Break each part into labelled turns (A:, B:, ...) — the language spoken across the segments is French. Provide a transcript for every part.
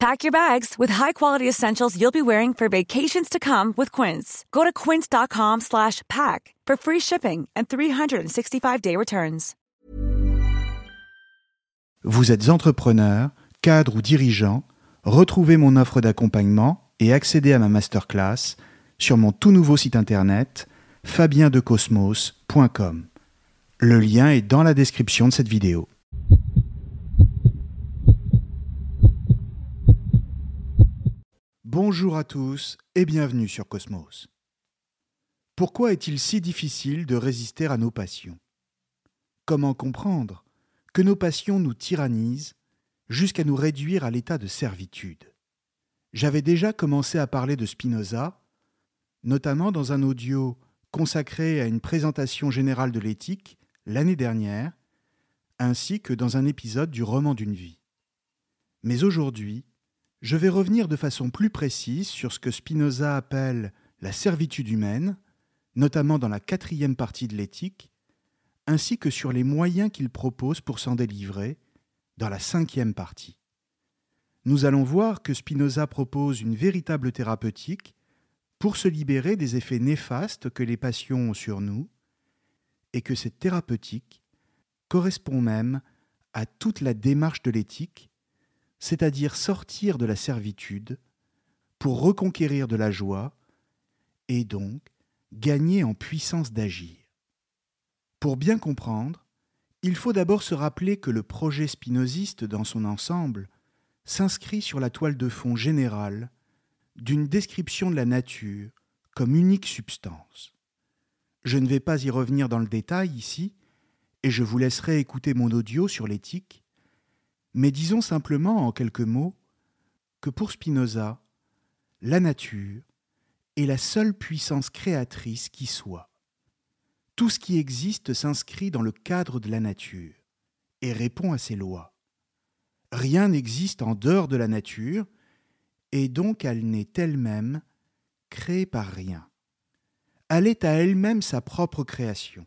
A: Pack your bags with high-quality essentials you'll be wearing for vacations to come with Quince. Go to quince.com/pack for free shipping and 365-day returns.
B: Vous êtes entrepreneur, cadre ou dirigeant, retrouvez mon offre d'accompagnement et accédez à ma masterclass sur mon tout nouveau site internet fabiendecosmos.com. Le lien est dans la description de cette vidéo. Bonjour à tous et bienvenue sur Cosmos. Pourquoi est-il si difficile de résister à nos passions? Comment comprendre que nos passions nous tyrannisent jusqu'à nous réduire à l'état de servitude? J'avais déjà commencé à parler de Spinoza, notamment dans un audio consacré à une présentation générale de l'éthique l'année dernière, ainsi que dans un épisode du roman d'une vie. Mais aujourd'hui, je vais revenir de façon plus précise sur ce que Spinoza appelle la servitude humaine, notamment dans la quatrième partie de l'éthique, ainsi que sur les moyens qu'il propose pour s'en délivrer, dans la cinquième partie. Nous allons voir que Spinoza propose une véritable thérapeutique pour se libérer des effets néfastes que les passions ont sur nous, et que cette thérapeutique correspond même à toute la démarche de l'éthique, c'est-à-dire sortir de la servitude pour reconquérir de la joie et donc gagner en puissance d'agir. Pour bien comprendre, il faut d'abord se rappeler que le projet spinoziste dans son ensemble s'inscrit sur la toile de fond générale d'une description de la nature comme unique substance. Je ne vais pas y revenir dans le détail ici, et je vous laisserai écouter mon audio sur l'éthique, mais disons simplement en quelques mots que pour Spinoza, la nature est la seule puissance créatrice qui soit. Tout ce qui existe s'inscrit dans le cadre de la nature et répond à ses lois. Rien n'existe en dehors de la nature, et donc elle n'est elle-même créée par rien elle est à elle-même sa propre création.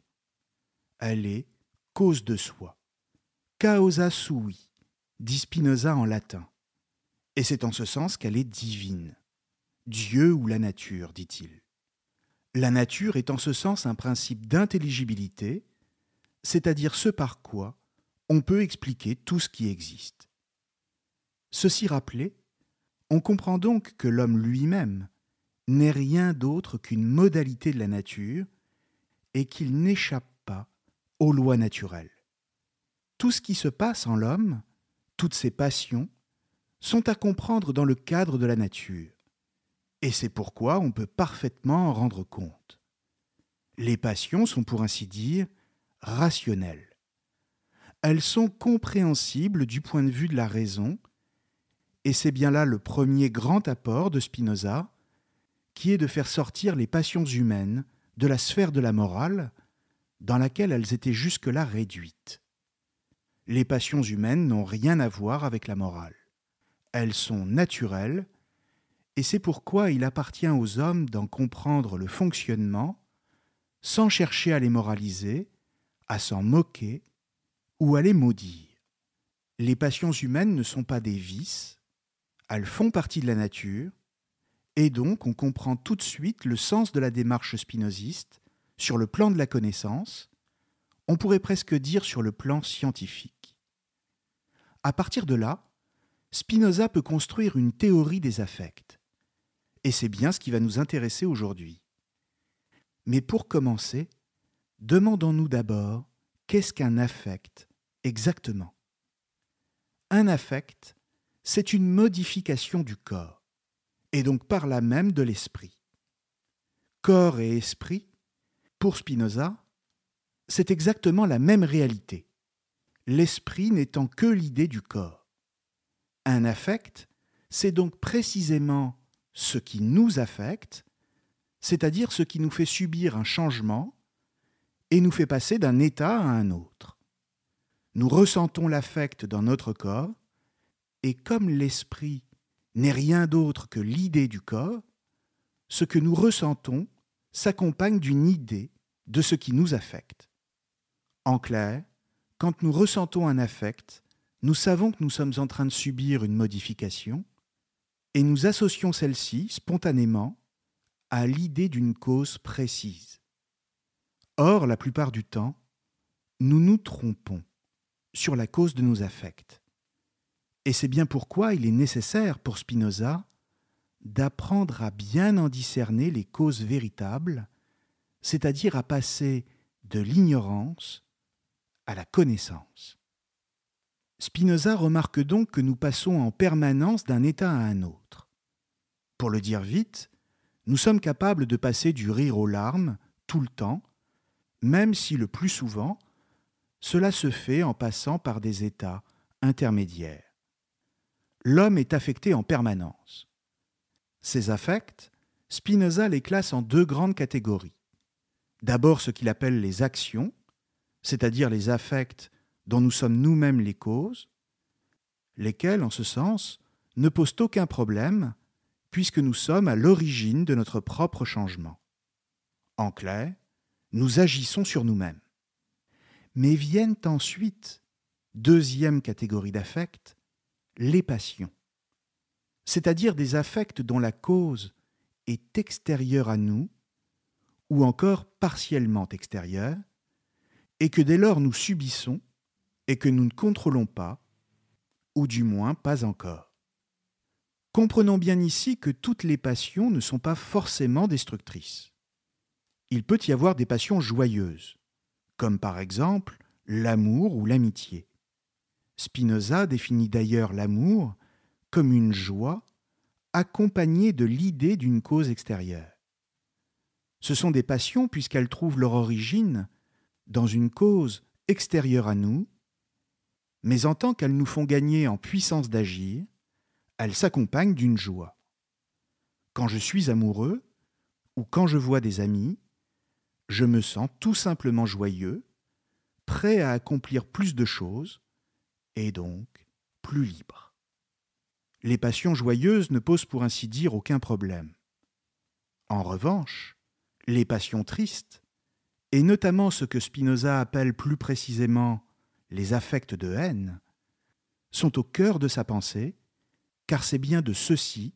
B: Elle est cause de soi. Causa sui, dit Spinoza en latin. Et c'est en ce sens qu'elle est divine. Dieu ou la nature, dit-il. La nature est en ce sens un principe d'intelligibilité, c'est-à-dire ce par quoi on peut expliquer tout ce qui existe. Ceci rappelé, on comprend donc que l'homme lui-même n'est rien d'autre qu'une modalité de la nature et qu'il n'échappe pas aux lois naturelles. Tout ce qui se passe en l'homme, toutes ses passions, sont à comprendre dans le cadre de la nature. Et c'est pourquoi on peut parfaitement en rendre compte. Les passions sont pour ainsi dire rationnelles. Elles sont compréhensibles du point de vue de la raison, et c'est bien là le premier grand apport de Spinoza, qui est de faire sortir les passions humaines de la sphère de la morale dans laquelle elles étaient jusque-là réduites. Les passions humaines n'ont rien à voir avec la morale. Elles sont naturelles, et c'est pourquoi il appartient aux hommes d'en comprendre le fonctionnement sans chercher à les moraliser, à s'en moquer ou à les maudire. Les passions humaines ne sont pas des vices, elles font partie de la nature, et donc, on comprend tout de suite le sens de la démarche spinoziste sur le plan de la connaissance, on pourrait presque dire sur le plan scientifique. À partir de là, Spinoza peut construire une théorie des affects. Et c'est bien ce qui va nous intéresser aujourd'hui. Mais pour commencer, demandons-nous d'abord qu'est-ce qu'un affect exactement? Un affect, c'est une modification du corps, et donc par là même de l'esprit. Corps et esprit, pour Spinoza, c'est exactement la même réalité, l'esprit n'étant que l'idée du corps. Un affect, c'est donc précisément ce qui nous affecte, c'est-à-dire ce qui nous fait subir un changement et nous fait passer d'un état à un autre. Nous ressentons l'affect dans notre corps, et comme l'esprit n'est rien d'autre que l'idée du corps, ce que nous ressentons s'accompagne d'une idée de ce qui nous affecte. En clair, quand nous ressentons un affect, nous savons que nous sommes en train de subir une modification, et nous associons celle-ci spontanément à l'idée d'une cause précise. Or, la plupart du temps, nous nous trompons sur la cause de nos affects. Et c'est bien pourquoi il est nécessaire pour Spinoza d'apprendre à bien en discerner les causes véritables, c'est-à-dire à passer de l'ignorance à la connaissance. Spinoza remarque donc que nous passons en permanence d'un état à un autre. Pour le dire vite, nous sommes capables de passer du rire aux larmes tout le temps, même si le plus souvent, cela se fait en passant par des états intermédiaires. L'homme est affecté en permanence. Ces affects, Spinoza les classe en deux grandes catégories. D'abord ce qu'il appelle les actions, c'est-à-dire les affects dont nous sommes nous-mêmes les causes, lesquels, en ce sens, ne posent aucun problème, puisque nous sommes à l'origine de notre propre changement. En clair, nous agissons sur nous-mêmes. Mais viennent ensuite, deuxième catégorie d'affects, les passions, c'est-à-dire des affects dont la cause est extérieure à nous, ou encore partiellement extérieure, et que dès lors nous subissons et que nous ne contrôlons pas, ou du moins pas encore. Comprenons bien ici que toutes les passions ne sont pas forcément destructrices. Il peut y avoir des passions joyeuses, comme par exemple l'amour ou l'amitié. Spinoza définit d'ailleurs l'amour comme une joie accompagnée de l'idée d'une cause extérieure. Ce sont des passions puisqu'elles trouvent leur origine dans une cause extérieure à nous mais en tant qu'elles nous font gagner en puissance d'agir, elles s'accompagnent d'une joie. Quand je suis amoureux, ou quand je vois des amis, je me sens tout simplement joyeux, prêt à accomplir plus de choses, et donc plus libre. Les passions joyeuses ne posent pour ainsi dire aucun problème. En revanche, les passions tristes, et notamment ce que Spinoza appelle plus précisément les affects de haine, sont au cœur de sa pensée, car c'est bien de ceux-ci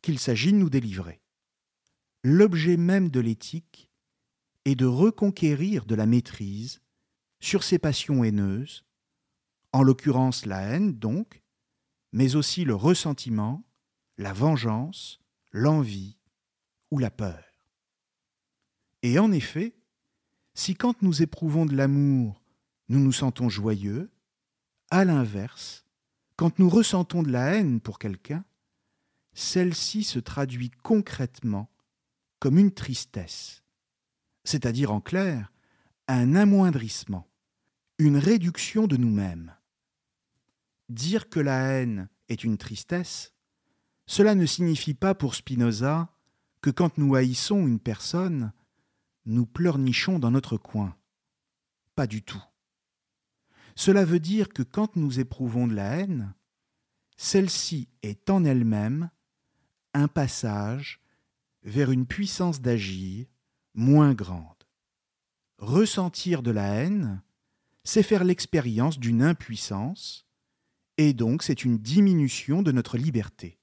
B: qu'il s'agit de nous délivrer. L'objet même de l'éthique est de reconquérir de la maîtrise sur ces passions haineuses, en l'occurrence la haine donc, mais aussi le ressentiment, la vengeance, l'envie ou la peur. Et en effet, si quand nous éprouvons de l'amour, nous nous sentons joyeux. À l'inverse, quand nous ressentons de la haine pour quelqu'un, celle-ci se traduit concrètement comme une tristesse, c'est-à-dire en clair un amoindrissement, une réduction de nous-mêmes. Dire que la haine est une tristesse, cela ne signifie pas pour Spinoza que quand nous haïssons une personne, nous pleurnichons dans notre coin. Pas du tout. Cela veut dire que quand nous éprouvons de la haine, celle-ci est en elle-même un passage vers une puissance d'agir moins grande. Ressentir de la haine, c'est faire l'expérience d'une impuissance, et donc c'est une diminution de notre liberté.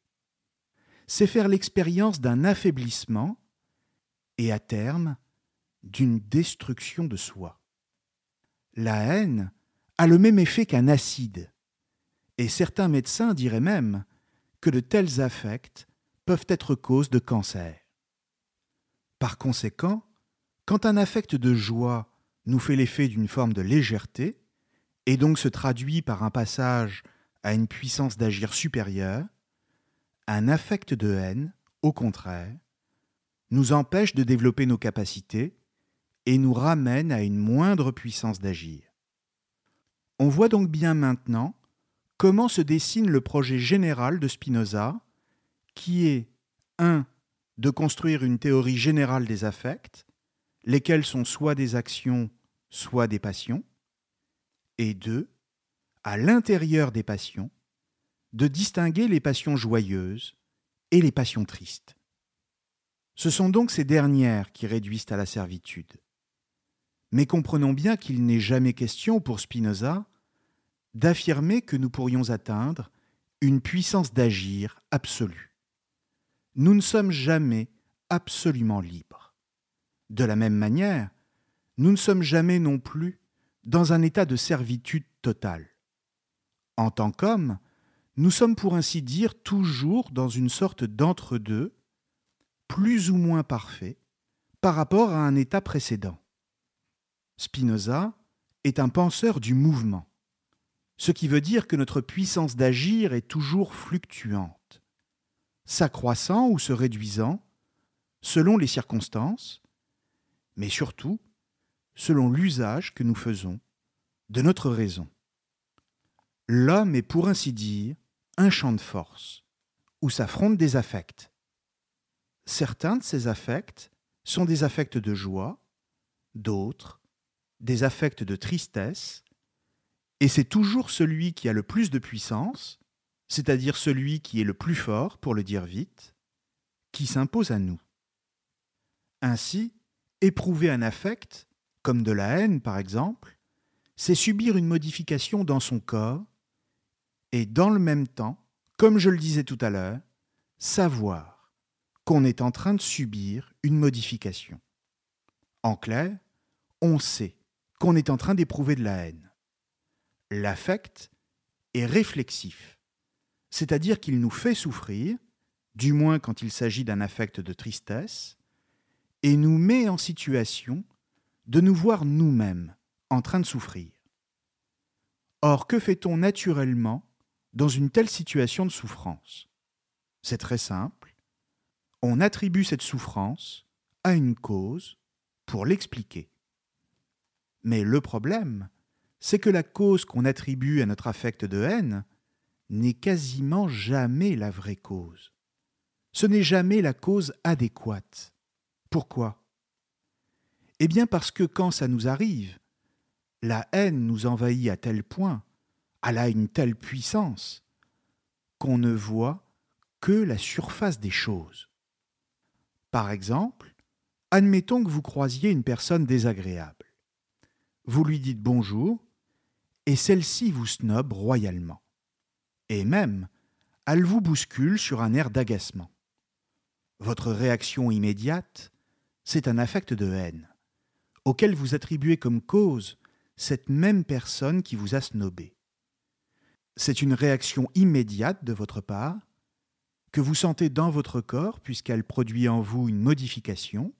B: C'est faire l'expérience d'un affaiblissement, et à terme, d'une destruction de soi. La haine a le même effet qu'un acide. Et certains médecins diraient même que de tels affects peuvent être cause de cancer. Par conséquent, quand un affect de joie nous fait l'effet d'une forme de légèreté, et donc se traduit par un passage à une puissance d'agir supérieure, un affect de haine, au contraire, nous empêche de développer nos capacités et nous ramène à une moindre puissance d'agir. On voit donc bien maintenant comment se dessine le projet général de Spinoza, qui est 1. de construire une théorie générale des affects, lesquels sont soit des actions, soit des passions, et 2. à l'intérieur des passions, de distinguer les passions joyeuses et les passions tristes. Ce sont donc ces dernières qui réduisent à la servitude. Mais comprenons bien qu'il n'est jamais question pour Spinoza d'affirmer que nous pourrions atteindre une puissance d'agir absolue. Nous ne sommes jamais absolument libres. De la même manière, nous ne sommes jamais non plus dans un état de servitude totale. En tant qu'hommes, nous sommes pour ainsi dire toujours dans une sorte d'entre-deux, plus ou moins parfait, par rapport à un état précédent. Spinoza est un penseur du mouvement, ce qui veut dire que notre puissance d'agir est toujours fluctuante, s'accroissant ou se réduisant selon les circonstances, mais surtout selon l'usage que nous faisons de notre raison. L'homme est pour ainsi dire un champ de force, où s'affrontent des affects. Certains de ces affects sont des affects de joie, d'autres des affects de tristesse, et c'est toujours celui qui a le plus de puissance, c'est-à-dire celui qui est le plus fort, pour le dire vite, qui s'impose à nous. Ainsi, éprouver un affect, comme de la haine par exemple, c'est subir une modification dans son corps et dans le même temps, comme je le disais tout à l'heure, savoir qu'on est en train de subir une modification. En clair, on sait qu'on est en train d'éprouver de la haine. L'affect est réflexif, c'est-à-dire qu'il nous fait souffrir, du moins quand il s'agit d'un affect de tristesse, et nous met en situation de nous voir nous-mêmes en train de souffrir. Or, que fait-on naturellement dans une telle situation de souffrance? C'est très simple. On attribue cette souffrance à une cause pour l'expliquer. Mais le problème, c'est que la cause qu'on attribue à notre affect de haine n'est quasiment jamais la vraie cause. Ce n'est jamais la cause adéquate. Pourquoi? Eh bien parce que quand ça nous arrive, la haine nous envahit à tel point elle a une telle puissance qu'on ne voit que la surface des choses. Par exemple, admettons que vous croisiez une personne désagréable. Vous lui dites bonjour, et celle-ci vous snobe royalement. Et même, elle vous bouscule sur un air d'agacement. Votre réaction immédiate, c'est un affect de haine, auquel vous attribuez comme cause cette même personne qui vous a snobé c'est une réaction immédiate de votre part que vous sentez dans votre corps puisqu'elle produit en vous une modification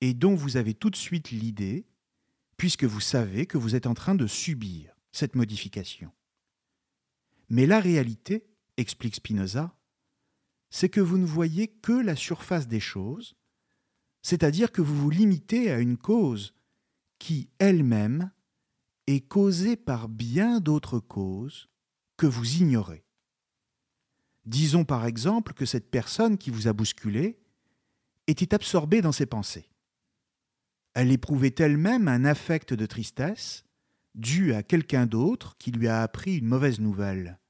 B: et dont vous avez tout de suite l'idée puisque vous savez que vous êtes en train de subir cette modification. Mais la réalité, explique Spinoza, c'est que vous ne voyez que la surface des choses, c'est-à-dire que vous vous limitez à une cause qui elle-même est causée par bien d'autres causes que vous ignorez. Disons par exemple que cette personne qui vous a bousculé était absorbée dans ses pensées. Elle éprouvait elle-même un affect de tristesse dû à quelqu'un d'autre qui lui a appris une mauvaise nouvelle,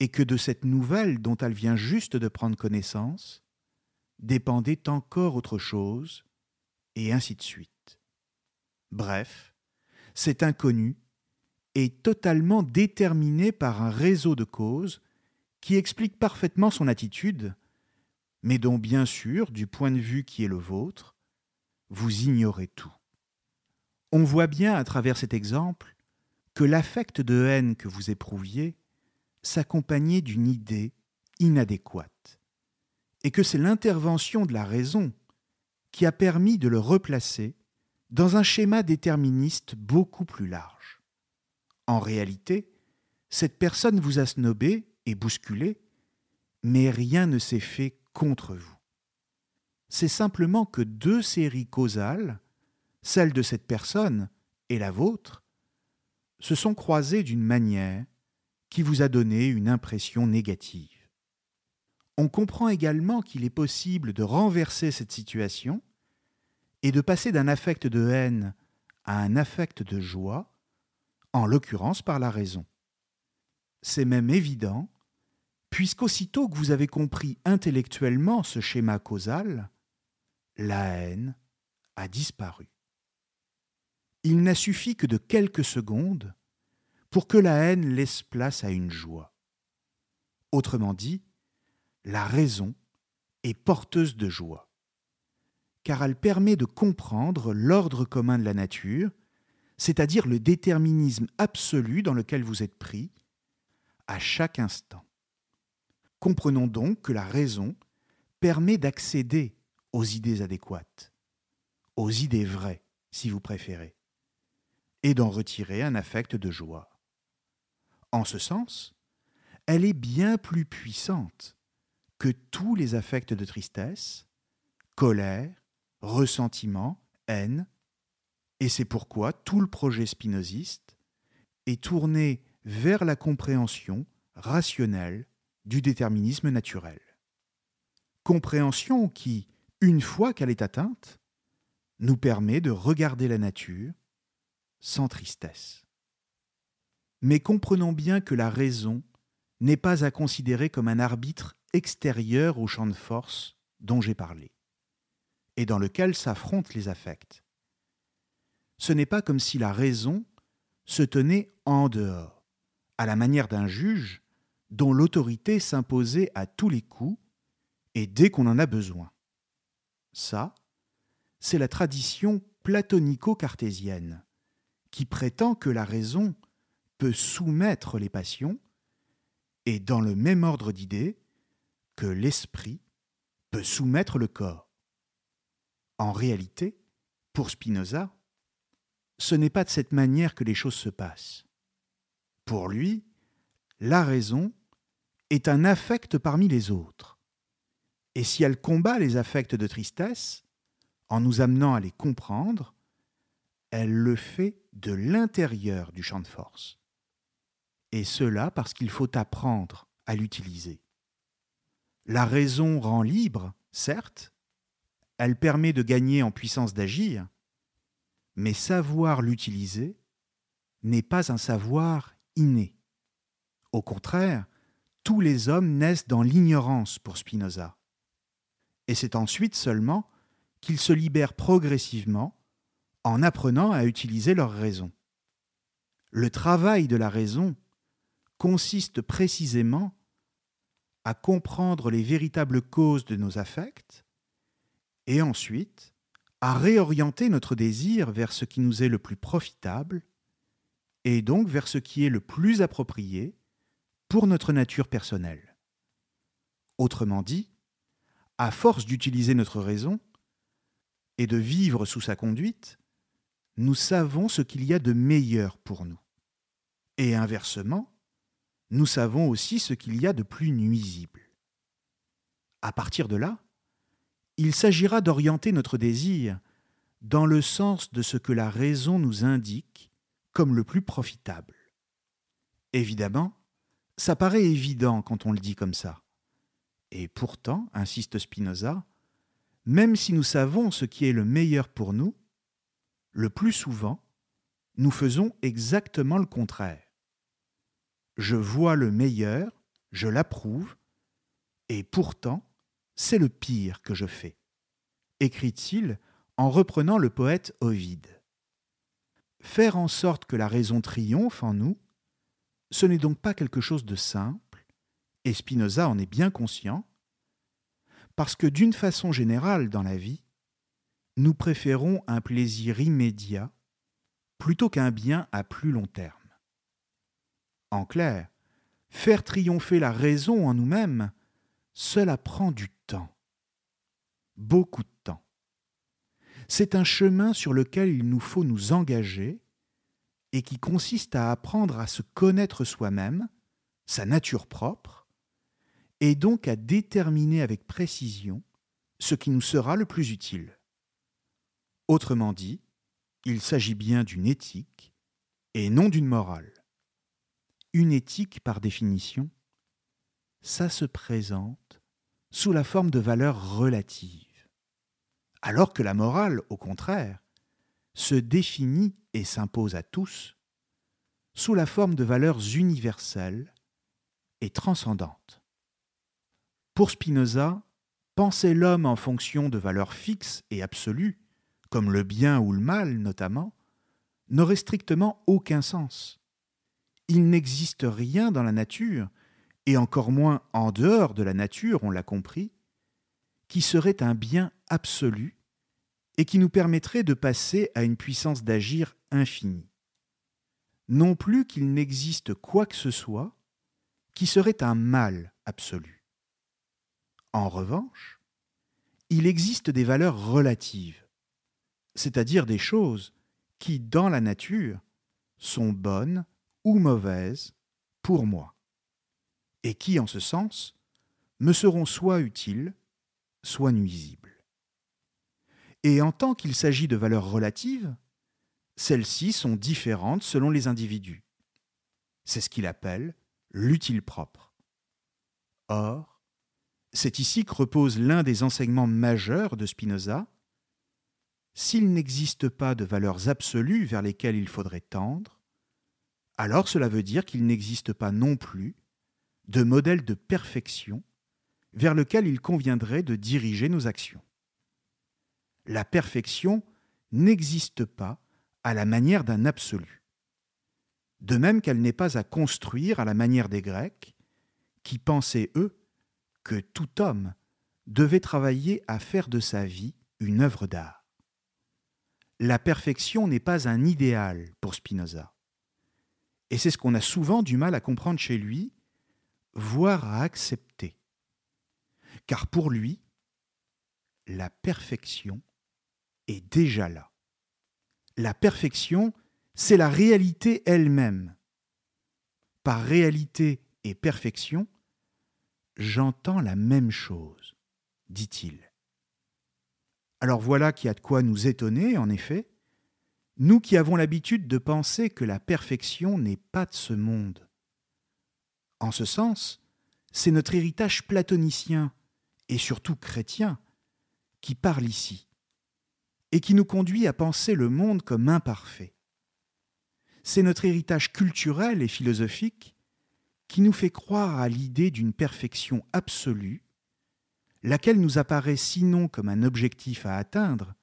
B: et que de cette nouvelle dont elle vient juste de prendre connaissance dépendait encore autre chose, et ainsi de suite. Bref, cet inconnu est totalement déterminé par un réseau de causes qui explique parfaitement son attitude, mais dont bien sûr, du point de vue qui est le vôtre, vous ignorez tout. On voit bien à travers cet exemple que l'affect de haine que vous éprouviez s'accompagnait d'une idée inadéquate, et que c'est l'intervention de la raison qui a permis de le replacer dans un schéma déterministe beaucoup plus large. En réalité, cette personne vous a snobé et bousculé, mais rien ne s'est fait contre vous. C'est simplement que deux séries causales, celle de cette personne et la vôtre, se sont croisées d'une manière qui vous a donné une impression négative. On comprend également qu'il est possible de renverser cette situation et de passer d'un affect de haine à un affect de joie, en l'occurrence par la raison. C'est même évident, puisqu'aussitôt que vous avez compris intellectuellement ce schéma causal, la haine a disparu. Il n'a suffi que de quelques secondes pour que la haine laisse place à une joie. Autrement dit, la raison est porteuse de joie, car elle permet de comprendre l'ordre commun de la nature, c'est-à-dire le déterminisme absolu dans lequel vous êtes pris à chaque instant. Comprenons donc que la raison permet d'accéder aux idées adéquates, aux idées vraies, si vous préférez, et d'en retirer un affect de joie. En ce sens, elle est bien plus puissante que tous les affects de tristesse, colère, ressentiment, haine, et c'est pourquoi tout le projet spinoziste est tourné vers la compréhension rationnelle du déterminisme naturel. Compréhension qui, une fois qu'elle est atteinte, nous permet de regarder la nature sans tristesse. Mais comprenons bien que la raison n'est pas à considérer comme un arbitre extérieur au champ de force dont j'ai parlé, et dans lequel s'affrontent les affects. Ce n'est pas comme si la raison se tenait en dehors, à la manière d'un juge dont l'autorité s'imposait à tous les coups et dès qu'on en a besoin. Ça, c'est la tradition platonico-cartésienne, qui prétend que la raison peut soumettre les passions, et dans le même ordre d'idées que l'esprit peut soumettre le corps. En réalité, pour Spinoza, ce n'est pas de cette manière que les choses se passent. Pour lui, la raison est un affect parmi les autres. Et si elle combat les affects de tristesse, en nous amenant à les comprendre, elle le fait de l'intérieur du champ de force et cela parce qu'il faut apprendre à l'utiliser. La raison rend libre, certes, elle permet de gagner en puissance d'agir, mais savoir l'utiliser n'est pas un savoir inné. Au contraire, tous les hommes naissent dans l'ignorance pour Spinoza. Et c'est ensuite seulement qu'ils se libèrent progressivement en apprenant à utiliser leur raison. Le travail de la raison consiste précisément à comprendre les véritables causes de nos affects et ensuite à réorienter notre désir vers ce qui nous est le plus profitable et donc vers ce qui est le plus approprié pour notre nature personnelle. Autrement dit, à force d'utiliser notre raison et de vivre sous sa conduite, nous savons ce qu'il y a de meilleur pour nous. Et inversement, nous savons aussi ce qu'il y a de plus nuisible. À partir de là, il s'agira d'orienter notre désir dans le sens de ce que la raison nous indique comme le plus profitable. Évidemment, ça paraît évident quand on le dit comme ça. Et pourtant, insiste Spinoza, même si nous savons ce qui est le meilleur pour nous, le plus souvent, nous faisons exactement le contraire je vois le meilleur, je l'approuve, et pourtant, c'est le pire que je fais, écrit-il en reprenant le poète Ovide. Faire en sorte que la raison triomphe en nous, ce n'est donc pas quelque chose de simple, et Spinoza en est bien conscient, parce que d'une façon générale dans la vie, nous préférons un plaisir immédiat plutôt qu'un bien à plus long terme. En clair, faire triompher la raison en nous-mêmes, cela prend du temps. Beaucoup de temps. C'est un chemin sur lequel il nous faut nous engager et qui consiste à apprendre à se connaître soi-même, sa nature propre, et donc à déterminer avec précision ce qui nous sera le plus utile. Autrement dit, il s'agit bien d'une éthique et non d'une morale. Une éthique, par définition, ça se présente sous la forme de valeurs relatives, alors que la morale, au contraire, se définit et s'impose à tous sous la forme de valeurs universelles et transcendantes. Pour Spinoza, penser l'homme en fonction de valeurs fixes et absolues, comme le bien ou le mal notamment, n'aurait strictement aucun sens. Il n'existe rien dans la nature, et encore moins en dehors de la nature, on l'a compris, qui serait un bien absolu et qui nous permettrait de passer à une puissance d'agir infinie. Non plus qu'il n'existe quoi que ce soit qui serait un mal absolu. En revanche, il existe des valeurs relatives, c'est-à-dire des choses qui, dans la nature, sont bonnes ou mauvaises pour moi, et qui, en ce sens, me seront soit utiles, soit nuisibles. Et en tant qu'il s'agit de valeurs relatives, celles-ci sont différentes selon les individus. C'est ce qu'il appelle l'utile propre. Or, c'est ici que repose l'un des enseignements majeurs de Spinoza. S'il n'existe pas de valeurs absolues vers lesquelles il faudrait tendre, alors cela veut dire qu'il n'existe pas non plus de modèle de perfection vers lequel il conviendrait de diriger nos actions la perfection n'existe pas à la manière d'un absolu. De même qu'elle n'est pas à construire à la manière des Grecs, qui pensaient, eux, que tout homme devait travailler à faire de sa vie une œuvre d'art. La perfection n'est pas un idéal pour Spinoza. Et c'est ce qu'on a souvent du mal à comprendre chez lui, voire à accepter. Car pour lui, la perfection est déjà là. La perfection, c'est la réalité elle-même. Par réalité et perfection, j'entends la même chose, dit-il. Alors voilà qui a de quoi nous étonner, en effet, nous qui avons l'habitude de penser que la perfection n'est pas de ce monde. En ce sens, c'est notre héritage platonicien, et surtout chrétien, qui parle ici et qui nous conduit à penser le monde comme imparfait. C'est notre héritage culturel et philosophique qui nous fait croire à l'idée d'une perfection absolue, laquelle nous apparaît sinon comme un objectif à atteindre,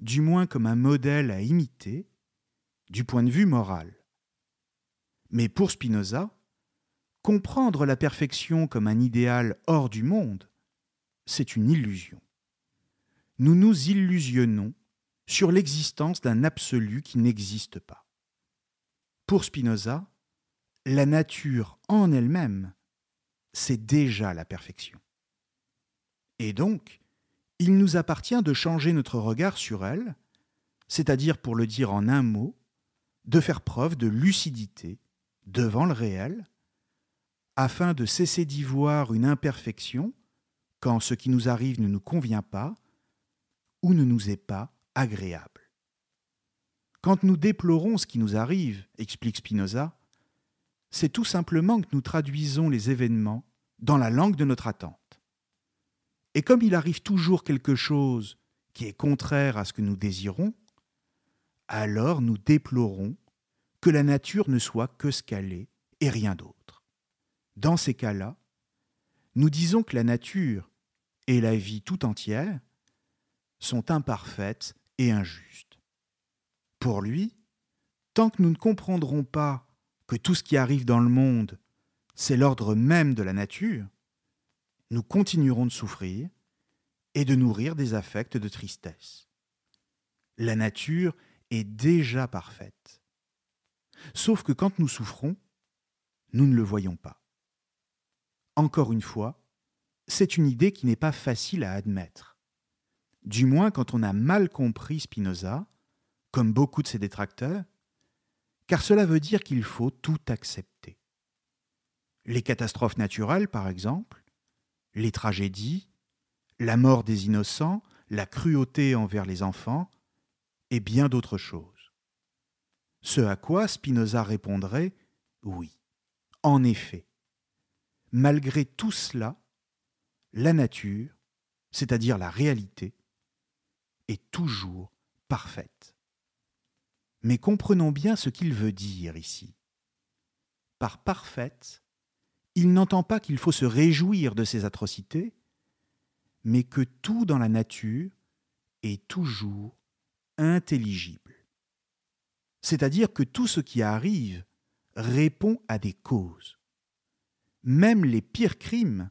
B: du moins comme un modèle à imiter, du point de vue moral. Mais pour Spinoza, comprendre la perfection comme un idéal hors du monde, c'est une illusion nous nous illusionnons sur l'existence d'un absolu qui n'existe pas. Pour Spinoza, la nature en elle-même, c'est déjà la perfection. Et donc, il nous appartient de changer notre regard sur elle, c'est-à-dire, pour le dire en un mot, de faire preuve de lucidité devant le réel, afin de cesser d'y voir une imperfection quand ce qui nous arrive ne nous convient pas, ou ne nous est pas agréable. Quand nous déplorons ce qui nous arrive, explique Spinoza, c'est tout simplement que nous traduisons les événements dans la langue de notre attente. Et comme il arrive toujours quelque chose qui est contraire à ce que nous désirons, alors nous déplorons que la nature ne soit que ce qu'elle est et rien d'autre. Dans ces cas-là, nous disons que la nature et la vie tout entière sont imparfaites et injustes. Pour lui, tant que nous ne comprendrons pas que tout ce qui arrive dans le monde, c'est l'ordre même de la nature, nous continuerons de souffrir et de nourrir des affects de tristesse. La nature est déjà parfaite. Sauf que quand nous souffrons, nous ne le voyons pas. Encore une fois, c'est une idée qui n'est pas facile à admettre du moins quand on a mal compris Spinoza, comme beaucoup de ses détracteurs, car cela veut dire qu'il faut tout accepter. Les catastrophes naturelles, par exemple, les tragédies, la mort des innocents, la cruauté envers les enfants, et bien d'autres choses. Ce à quoi Spinoza répondrait oui, en effet. Malgré tout cela, la nature, c'est-à-dire la réalité, est toujours parfaite. Mais comprenons bien ce qu'il veut dire ici. Par parfaite, il n'entend pas qu'il faut se réjouir de ces atrocités, mais que tout dans la nature est toujours intelligible. C'est-à-dire que tout ce qui arrive répond à des causes. Même les pires crimes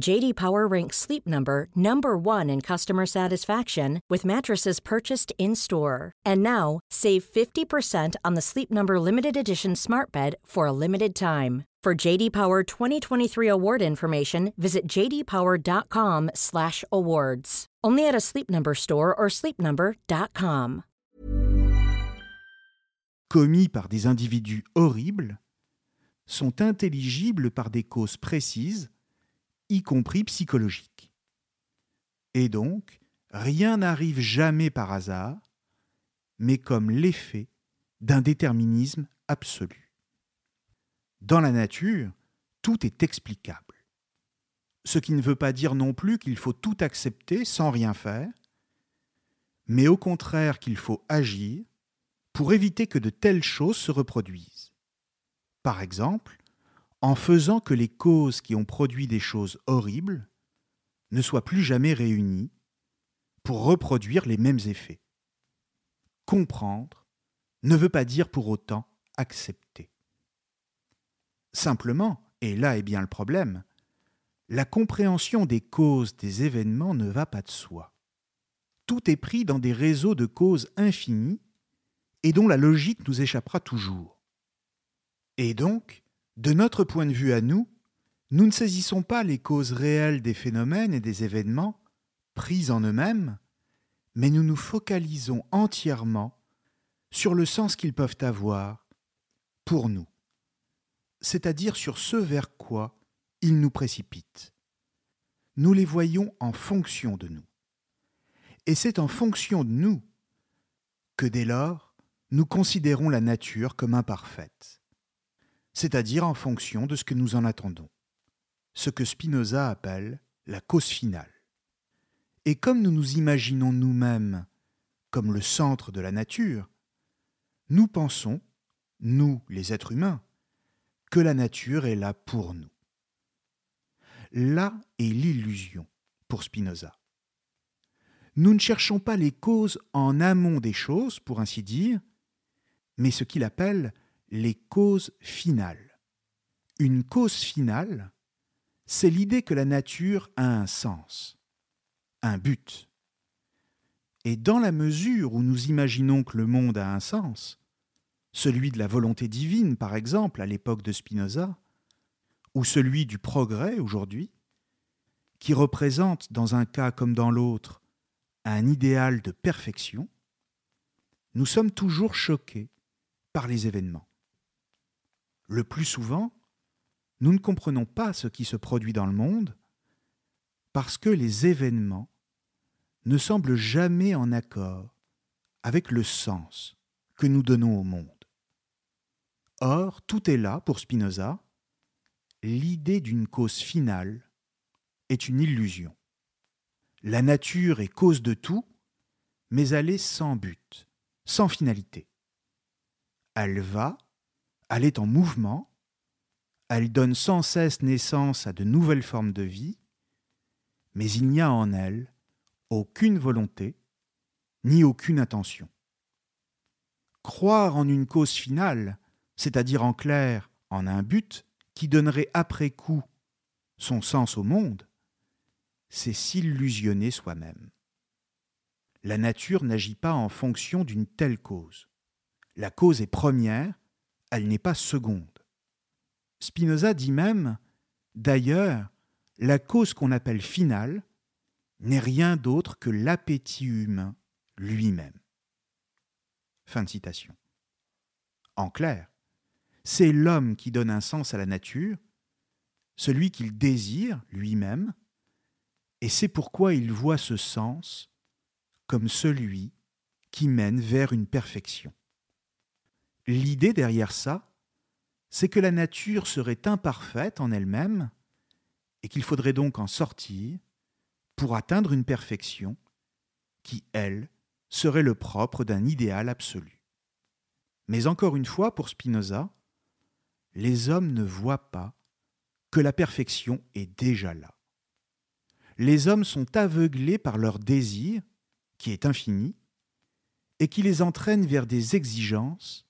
C: JD Power ranks Sleep Number number 1 in customer satisfaction with mattresses purchased in-store. And now, save 50% on the Sleep Number limited edition Smart Bed for a limited time. For JD Power 2023 award information, visit jdpower.com/awards. Only at a Sleep Number store or sleepnumber.com.
B: commis par des individus horribles sont intelligibles par des causes précises y compris psychologique. Et donc, rien n'arrive jamais par hasard, mais comme l'effet d'un déterminisme absolu. Dans la nature, tout est explicable. Ce qui ne veut pas dire non plus qu'il faut tout accepter sans rien faire, mais au contraire qu'il faut agir pour éviter que de telles choses se reproduisent. Par exemple, en faisant que les causes qui ont produit des choses horribles ne soient plus jamais réunies pour reproduire les mêmes effets. Comprendre ne veut pas dire pour autant accepter. Simplement, et là est bien le problème, la compréhension des causes des événements ne va pas de soi. Tout est pris dans des réseaux de causes infinies et dont la logique nous échappera toujours. Et donc, de notre point de vue à nous, nous ne saisissons pas les causes réelles des phénomènes et des événements, pris en eux-mêmes, mais nous nous focalisons entièrement sur le sens qu'ils peuvent avoir pour nous, c'est-à-dire sur ce vers quoi ils nous précipitent. Nous les voyons en fonction de nous. Et c'est en fonction de nous que dès lors, nous considérons la nature comme imparfaite c'est-à-dire en fonction de ce que nous en attendons, ce que Spinoza appelle la cause finale. Et comme nous nous imaginons nous-mêmes comme le centre de la nature, nous pensons, nous les êtres humains, que la nature est là pour nous. Là est l'illusion pour Spinoza. Nous ne cherchons pas les causes en amont des choses, pour ainsi dire, mais ce qu'il appelle les causes finales. Une cause finale, c'est l'idée que la nature a un sens, un but. Et dans la mesure où nous imaginons que le monde a un sens, celui de la volonté divine par exemple à l'époque de Spinoza, ou celui du progrès aujourd'hui, qui représente dans un cas comme dans l'autre un idéal de perfection, nous sommes toujours choqués par les événements. Le plus souvent, nous ne comprenons pas ce qui se produit dans le monde parce que les événements ne semblent jamais en accord avec le sens que nous donnons au monde. Or, tout est là pour Spinoza. L'idée d'une cause finale est une illusion. La nature est cause de tout, mais elle est sans but, sans finalité. Elle va, elle est en mouvement, elle donne sans cesse naissance à de nouvelles formes de vie, mais il n'y a en elle aucune volonté, ni aucune intention. Croire en une cause finale, c'est-à-dire en clair en un but qui donnerait après coup son sens au monde, c'est s'illusionner soi-même. La nature n'agit pas en fonction d'une telle cause. La cause est première, elle n'est pas seconde. Spinoza dit même, d'ailleurs, la cause qu'on appelle finale n'est rien d'autre que l'appétit humain lui-même. Fin de citation. En clair, c'est l'homme qui donne un sens à la nature, celui qu'il désire lui-même, et c'est pourquoi il voit ce sens comme celui qui mène vers une perfection. L'idée derrière ça, c'est que la nature serait imparfaite en elle-même et qu'il faudrait donc en sortir pour atteindre une perfection qui, elle, serait le propre d'un idéal absolu. Mais encore une fois, pour Spinoza, les hommes ne voient pas que la perfection est déjà là. Les hommes sont aveuglés par leur désir, qui est infini, et qui les entraîne vers des exigences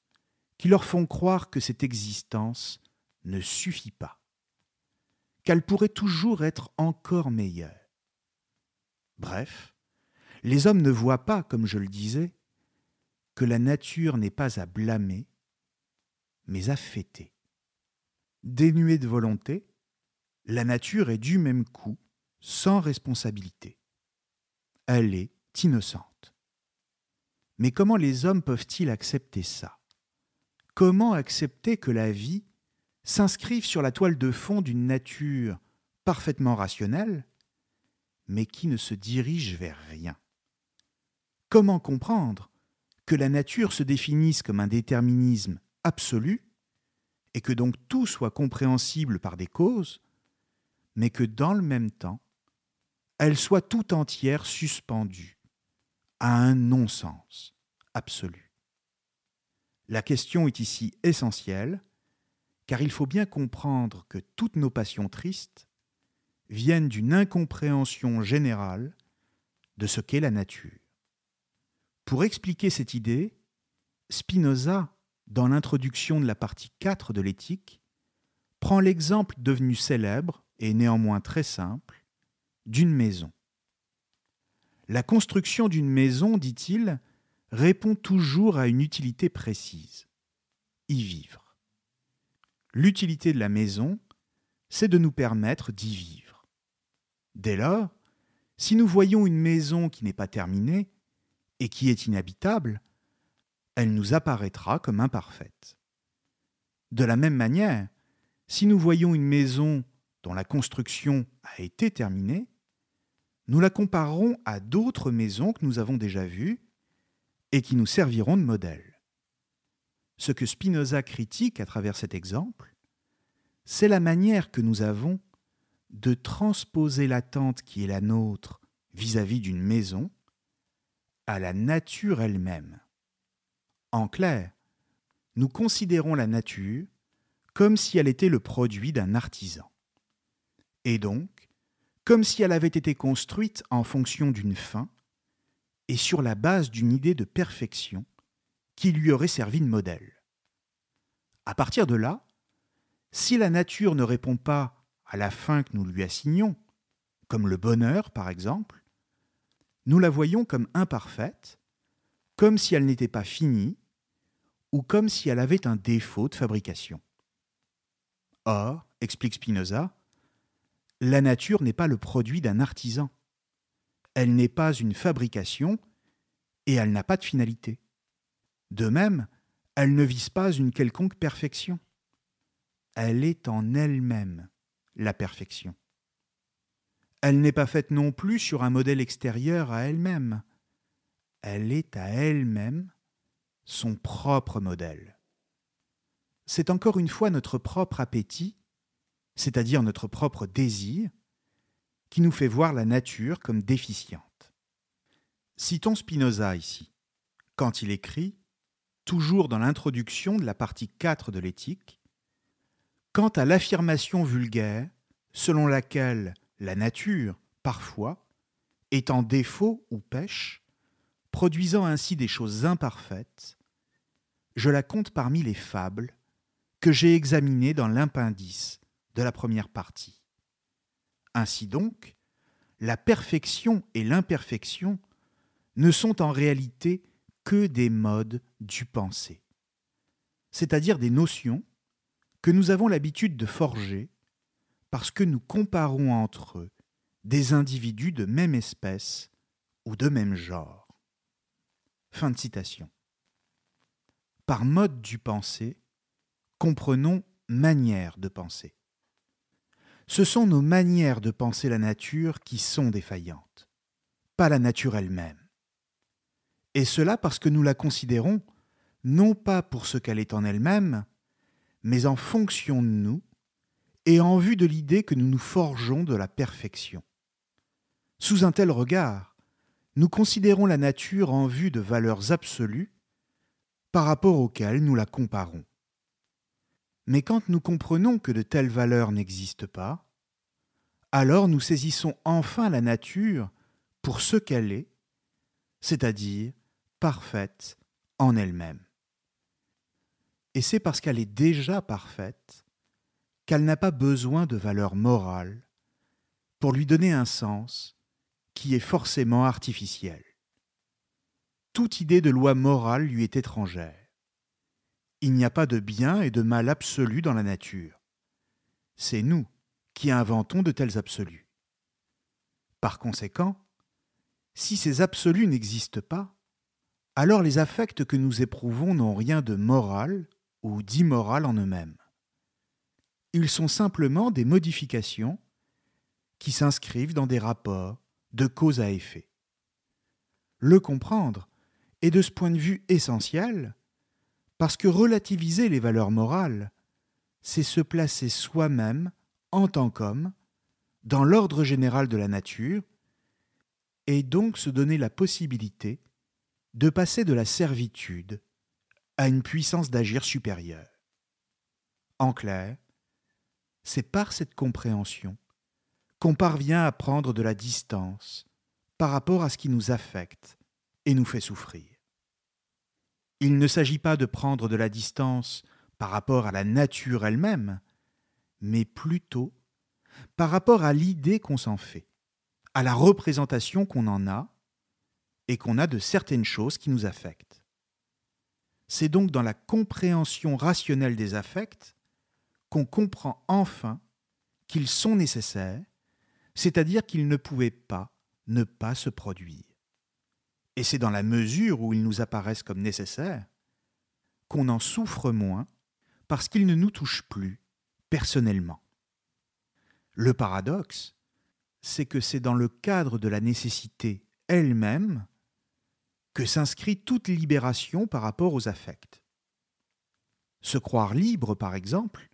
B: qui leur font croire que cette existence ne suffit pas, qu'elle pourrait toujours être encore meilleure. Bref, les hommes ne voient pas, comme je le disais, que la nature n'est pas à blâmer, mais à fêter. Dénuée de volonté, la nature est du même coup sans responsabilité. Elle est innocente. Mais comment les hommes peuvent-ils accepter ça? Comment accepter que la vie s'inscrive sur la toile de fond d'une nature parfaitement rationnelle, mais qui ne se dirige vers rien? Comment comprendre que la nature se définisse comme un déterminisme absolu et que donc tout soit compréhensible par des causes, mais que dans le même temps, elle soit tout entière suspendue à un non-sens absolu? La question est ici essentielle, car il faut bien comprendre que toutes nos passions tristes viennent d'une incompréhension générale de ce qu'est la nature. Pour expliquer cette idée, Spinoza dans l'introduction de la partie 4 de l'éthique, prend l'exemple devenu célèbre et néanmoins très simple d'une maison. La construction d'une maison, dit-il, répond toujours à une utilité précise y vivre. L'utilité de la maison, c'est de nous permettre d'y vivre. Dès lors, si nous voyons une maison qui n'est pas terminée et qui est inhabitable, elle nous apparaîtra comme imparfaite. De la même manière, si nous voyons une maison dont la construction a été terminée, nous la comparerons à d'autres maisons que nous avons déjà vues et qui nous serviront de modèle. Ce que Spinoza critique à travers cet exemple, c'est la manière que nous avons de transposer l'attente qui est la nôtre vis-à-vis d'une maison à la nature elle-même. En clair, nous considérons la nature comme si elle était le produit d'un artisan. Et donc, comme si elle avait été construite en fonction d'une fin et sur la base d'une idée de perfection qui lui aurait servi de modèle. À partir de là, si la nature ne répond pas à la fin que nous lui assignons, comme le bonheur par exemple, nous la voyons comme imparfaite, comme si elle n'était pas finie, ou comme si elle avait un défaut de fabrication. Or, explique Spinoza, la nature n'est pas le produit d'un artisan. Elle n'est pas une fabrication et elle n'a pas de finalité. De même, elle ne vise pas une quelconque perfection. Elle est en elle-même la perfection. Elle n'est pas faite non plus sur un modèle extérieur à elle-même. Elle est à elle-même son propre modèle. C'est encore une fois notre propre appétit, c'est-à-dire notre propre désir, qui nous fait voir la nature comme déficiente. Citons Spinoza ici, quand il écrit, toujours dans l'introduction de la partie 4 de l'éthique, Quant à l'affirmation vulgaire selon laquelle la nature, parfois, est en défaut ou pêche, produisant ainsi des choses imparfaites, je la compte parmi les fables que j'ai examinées dans l'impendice de la première partie. Ainsi donc, la perfection et l'imperfection ne sont en réalité que des modes du penser, c'est-à-dire des notions que nous avons l'habitude de forger parce que nous comparons entre eux des individus de même espèce ou de même genre. Fin de citation. Par mode du penser, comprenons manière de penser. Ce sont nos manières de penser la nature qui sont défaillantes, pas la nature elle-même. Et cela parce que nous la considérons non pas pour ce qu'elle est en elle-même, mais en fonction de nous et en vue de l'idée que nous nous forgeons de la perfection. Sous un tel regard, nous considérons la nature en vue de valeurs absolues par rapport auxquelles nous la comparons. Mais quand nous comprenons que de telles valeurs n'existent pas, alors nous saisissons enfin la nature pour ce qu'elle est, c'est-à-dire parfaite en elle-même. Et c'est parce qu'elle est déjà parfaite qu'elle n'a pas besoin de valeur morale pour lui donner un sens qui est forcément artificiel. Toute idée de loi morale lui est étrangère. Il n'y a pas de bien et de mal absolu dans la nature. C'est nous qui inventons de tels absolus. Par conséquent, si ces absolus n'existent pas, alors les affects que nous éprouvons n'ont rien de moral ou d'immoral en eux-mêmes. Ils sont simplement des modifications qui s'inscrivent dans des rapports de cause à effet. Le comprendre est de ce point de vue essentiel parce que relativiser les valeurs morales, c'est se placer soi-même en tant qu'homme dans l'ordre général de la nature et donc se donner la possibilité de passer de la servitude à une puissance d'agir supérieure. En clair, c'est par cette compréhension qu'on parvient à prendre de la distance par rapport à ce qui nous affecte et nous fait souffrir. Il ne s'agit pas de prendre de la distance par rapport à la nature elle-même, mais plutôt par rapport à l'idée qu'on s'en fait, à la représentation qu'on en a et qu'on a de certaines choses qui nous affectent. C'est donc dans la compréhension rationnelle des affects qu'on comprend enfin qu'ils sont nécessaires, c'est-à-dire qu'ils ne pouvaient pas ne pas se produire. Et c'est dans la mesure où ils nous apparaissent comme nécessaires qu'on en souffre moins parce qu'ils ne nous touchent plus personnellement. Le paradoxe, c'est que c'est dans le cadre de la nécessité elle-même que s'inscrit toute libération par rapport aux affects. Se croire libre, par exemple,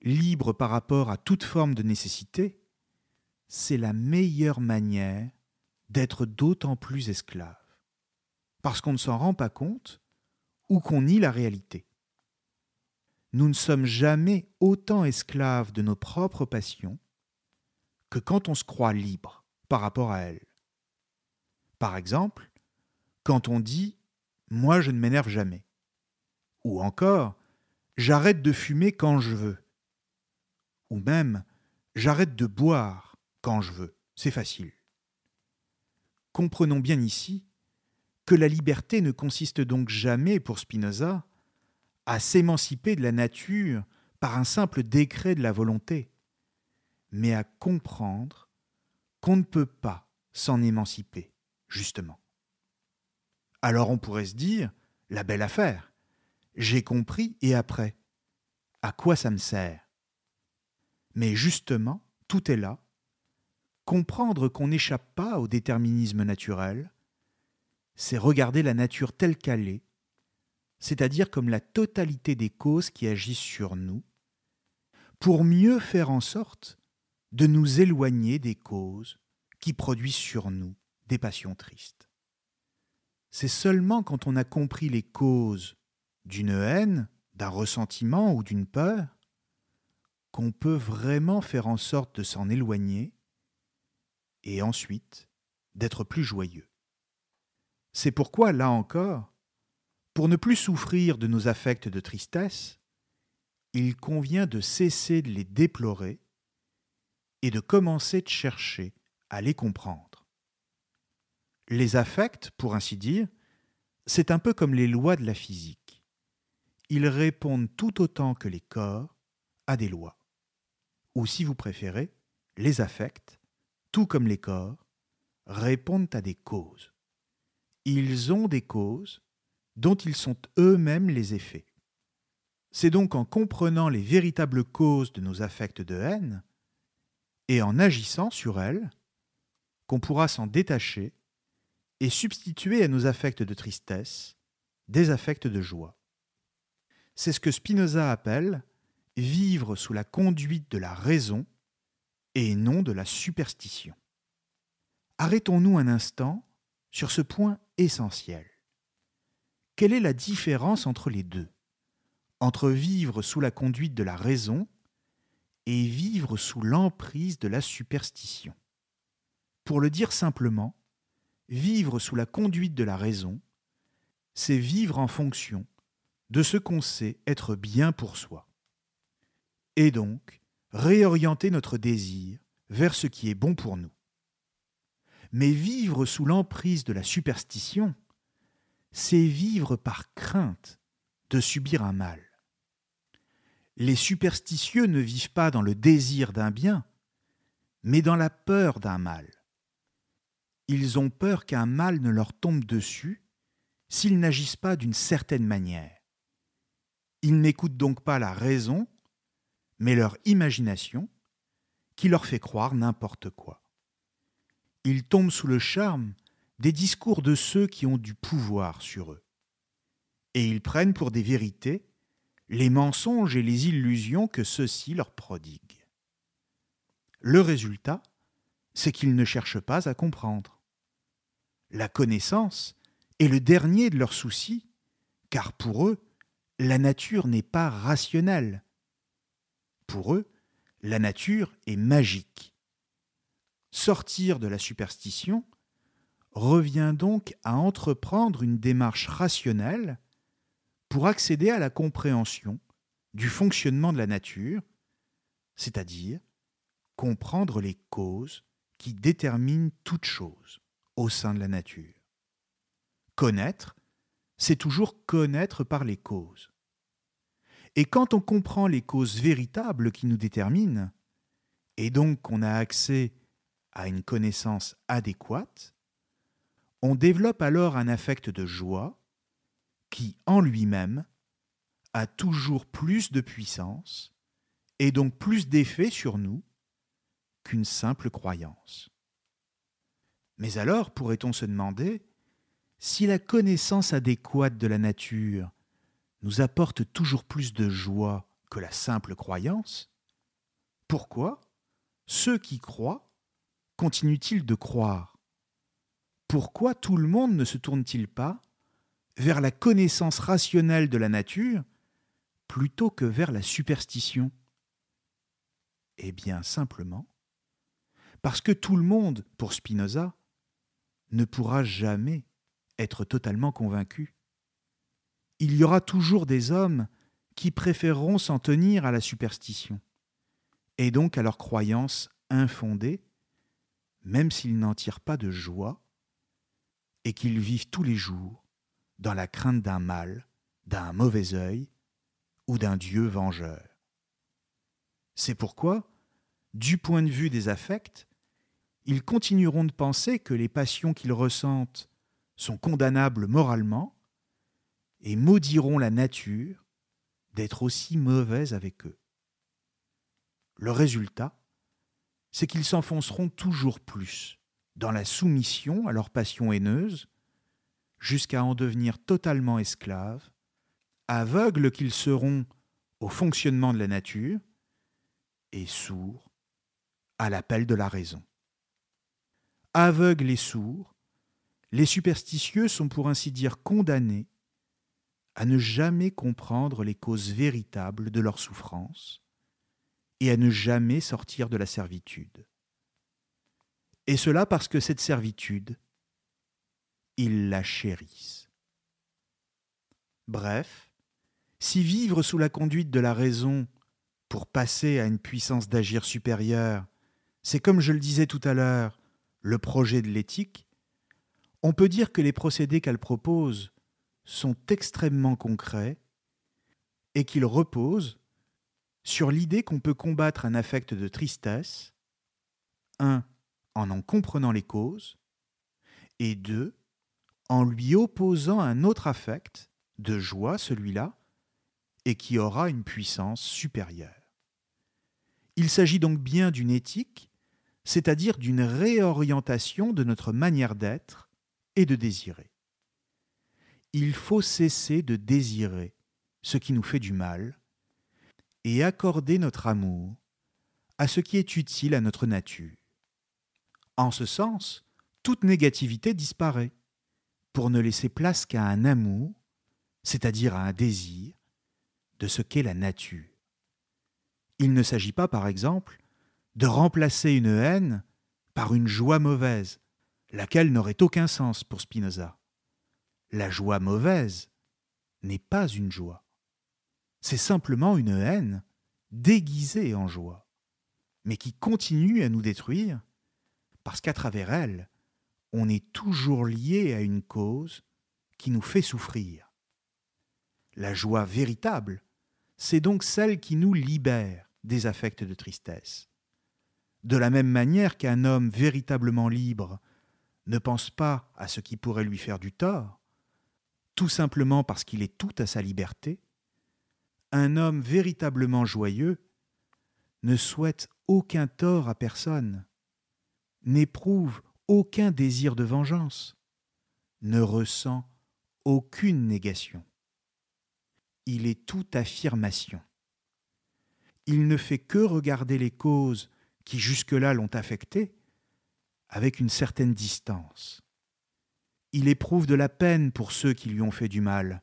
B: libre par rapport à toute forme de nécessité, c'est la meilleure manière d'être d'autant plus esclave, parce qu'on ne s'en rend pas compte ou qu'on nie la réalité. nous ne sommes jamais autant esclaves de nos propres passions que quand on se croit libre par rapport à elles. Par exemple, quand on dit ⁇ Moi je ne m'énerve jamais ⁇ ou encore ⁇ J'arrête de fumer quand je veux ⁇ ou même ⁇ J'arrête de boire quand je veux ⁇ c'est facile. Comprenons bien ici que la liberté ne consiste donc jamais pour Spinoza à s'émanciper de la nature par un simple décret de la volonté, mais à comprendre qu'on ne peut pas s'en émanciper, justement. Alors on pourrait se dire, la belle affaire, j'ai compris et après, à quoi ça me sert? Mais justement, tout est là. Comprendre qu'on n'échappe pas au déterminisme naturel, c'est regarder la nature telle qu'elle est, c'est-à-dire comme la totalité des causes qui agissent sur nous, pour mieux faire en sorte de nous éloigner des causes qui produisent sur nous des passions tristes. C'est seulement quand on a compris les causes d'une haine, d'un ressentiment ou d'une peur qu'on peut vraiment faire en sorte de s'en éloigner et ensuite d'être plus joyeux. C'est pourquoi, là encore, pour ne plus souffrir de nos affects de tristesse, il convient de cesser de les déplorer et de commencer de chercher à les comprendre. Les affects, pour ainsi dire, c'est un peu comme les lois de la physique. Ils répondent tout autant que les corps à des lois. Ou si vous préférez, les affects, tout comme les corps, répondent à des causes ils ont des causes dont ils sont eux-mêmes les effets. C'est donc en comprenant les véritables causes de nos affects de haine et en agissant sur elles qu'on pourra s'en détacher et substituer à nos affects de tristesse des affects de joie. C'est ce que Spinoza appelle vivre sous la conduite de la raison et non de la superstition. Arrêtons-nous un instant sur ce point essentiel. Quelle est la différence entre les deux? Entre vivre sous la conduite de la raison et vivre sous l'emprise de la superstition. Pour le dire simplement, vivre sous la conduite de la raison, c'est vivre en fonction de ce qu'on sait être bien pour soi. Et donc, réorienter notre désir vers ce qui est bon pour nous. Mais vivre sous l'emprise de la superstition, c'est vivre par crainte de subir un mal. Les superstitieux ne vivent pas dans le désir d'un bien, mais dans la peur d'un mal. Ils ont peur qu'un mal ne leur tombe dessus s'ils n'agissent pas d'une certaine manière. Ils n'écoutent donc pas la raison, mais leur imagination, qui leur fait croire n'importe quoi ils tombent sous le charme des discours de ceux qui ont du pouvoir sur eux. Et ils prennent pour des vérités les mensonges et les illusions que ceux-ci leur prodiguent. Le résultat, c'est qu'ils ne cherchent pas à comprendre. La connaissance est le dernier de leurs soucis, car pour eux, la nature n'est pas rationnelle. Pour eux, la nature est magique sortir de la superstition revient donc à entreprendre une démarche rationnelle pour accéder à la compréhension du fonctionnement de la nature, c'est-à-dire comprendre les causes qui déterminent toute chose au sein de la nature. Connaître, c'est toujours connaître par les causes. Et quand on comprend les causes véritables qui nous déterminent, et donc qu'on a accès à une connaissance adéquate, on développe alors un affect de joie qui, en lui-même, a toujours plus de puissance et donc plus d'effet sur nous qu'une simple croyance. Mais alors pourrait-on se demander si la connaissance adéquate de la nature nous apporte toujours plus de joie que la simple croyance, pourquoi ceux qui croient continue-t-il de croire? Pourquoi tout le monde ne se tourne-t-il pas vers la connaissance rationnelle de la nature plutôt que vers la superstition? Eh bien simplement parce que tout le monde, pour Spinoza, ne pourra jamais être totalement convaincu. Il y aura toujours des hommes qui préféreront s'en tenir à la superstition, et donc à leurs croyances infondées, même s'ils n'en tirent pas de joie, et qu'ils vivent tous les jours dans la crainte d'un mal, d'un mauvais œil ou d'un Dieu vengeur. C'est pourquoi, du point de vue des affects, ils continueront de penser que les passions qu'ils ressentent sont condamnables moralement et maudiront la nature d'être aussi mauvaise avec eux. Le résultat, c'est qu'ils s'enfonceront toujours plus dans la soumission à leurs passions haineuses, jusqu'à en devenir totalement esclaves, aveugles qu'ils seront au fonctionnement de la nature, et sourds à l'appel de la raison. Aveugles et sourds, les superstitieux sont pour ainsi dire condamnés à ne jamais comprendre les causes véritables de leur souffrance et à ne jamais sortir de la servitude. Et cela parce que cette servitude, ils la chérissent. Bref, si vivre sous la conduite de la raison pour passer à une puissance d'agir supérieure, c'est comme je le disais tout à l'heure, le projet de l'éthique, on peut dire que les procédés qu'elle propose sont extrêmement concrets et qu'ils reposent sur l'idée qu'on peut combattre un affect de tristesse, un, en en comprenant les causes, et deux, en lui opposant un autre affect, de joie celui-là, et qui aura une puissance supérieure. Il s'agit donc bien d'une éthique, c'est-à-dire d'une réorientation de notre manière d'être et de désirer. Il faut cesser de désirer ce qui nous fait du mal et accorder notre amour à ce qui est utile à notre nature. En ce sens, toute négativité disparaît, pour ne laisser place qu'à un amour, c'est-à-dire à un désir, de ce qu'est la nature. Il ne s'agit pas, par exemple, de remplacer une haine par une joie mauvaise, laquelle n'aurait aucun sens pour Spinoza. La joie mauvaise n'est pas une joie. C'est simplement une haine déguisée en joie, mais qui continue à nous détruire parce qu'à travers elle, on est toujours lié à une cause qui nous fait souffrir. La joie véritable, c'est donc celle qui nous libère des affects de tristesse. De la même manière qu'un homme véritablement libre ne pense pas à ce qui pourrait lui faire du tort, tout simplement parce qu'il est tout à sa liberté, un homme véritablement joyeux ne souhaite aucun tort à personne, n'éprouve aucun désir de vengeance, ne ressent aucune négation. Il est tout affirmation. Il ne fait que regarder les causes qui jusque-là l'ont affecté avec une certaine distance. Il éprouve de la peine pour ceux qui lui ont fait du mal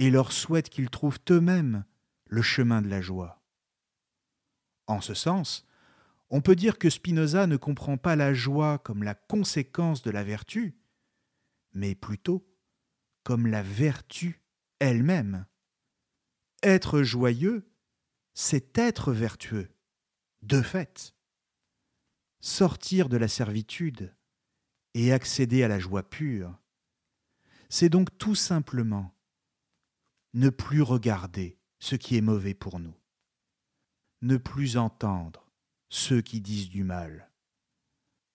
B: et leur souhaite qu'ils trouvent eux-mêmes le chemin de la joie. En ce sens, on peut dire que Spinoza ne comprend pas la joie comme la conséquence de la vertu, mais plutôt comme la vertu elle-même. Être joyeux, c'est être vertueux, de fait. Sortir de la servitude et accéder à la joie pure, c'est donc tout simplement ne plus regarder ce qui est mauvais pour nous, ne plus entendre ceux qui disent du mal,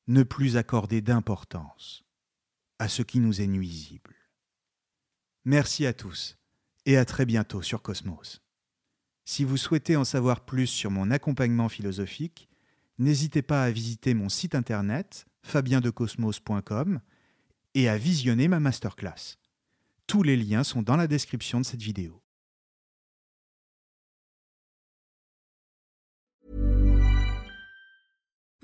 B: ne plus accorder d'importance à ce qui nous est nuisible. Merci à tous et à très bientôt sur Cosmos. Si vous souhaitez en savoir plus sur mon accompagnement philosophique, n'hésitez pas à visiter mon site internet fabiendecosmos.com et à visionner ma masterclass. Tous les liens sont dans la description de cette vidéo.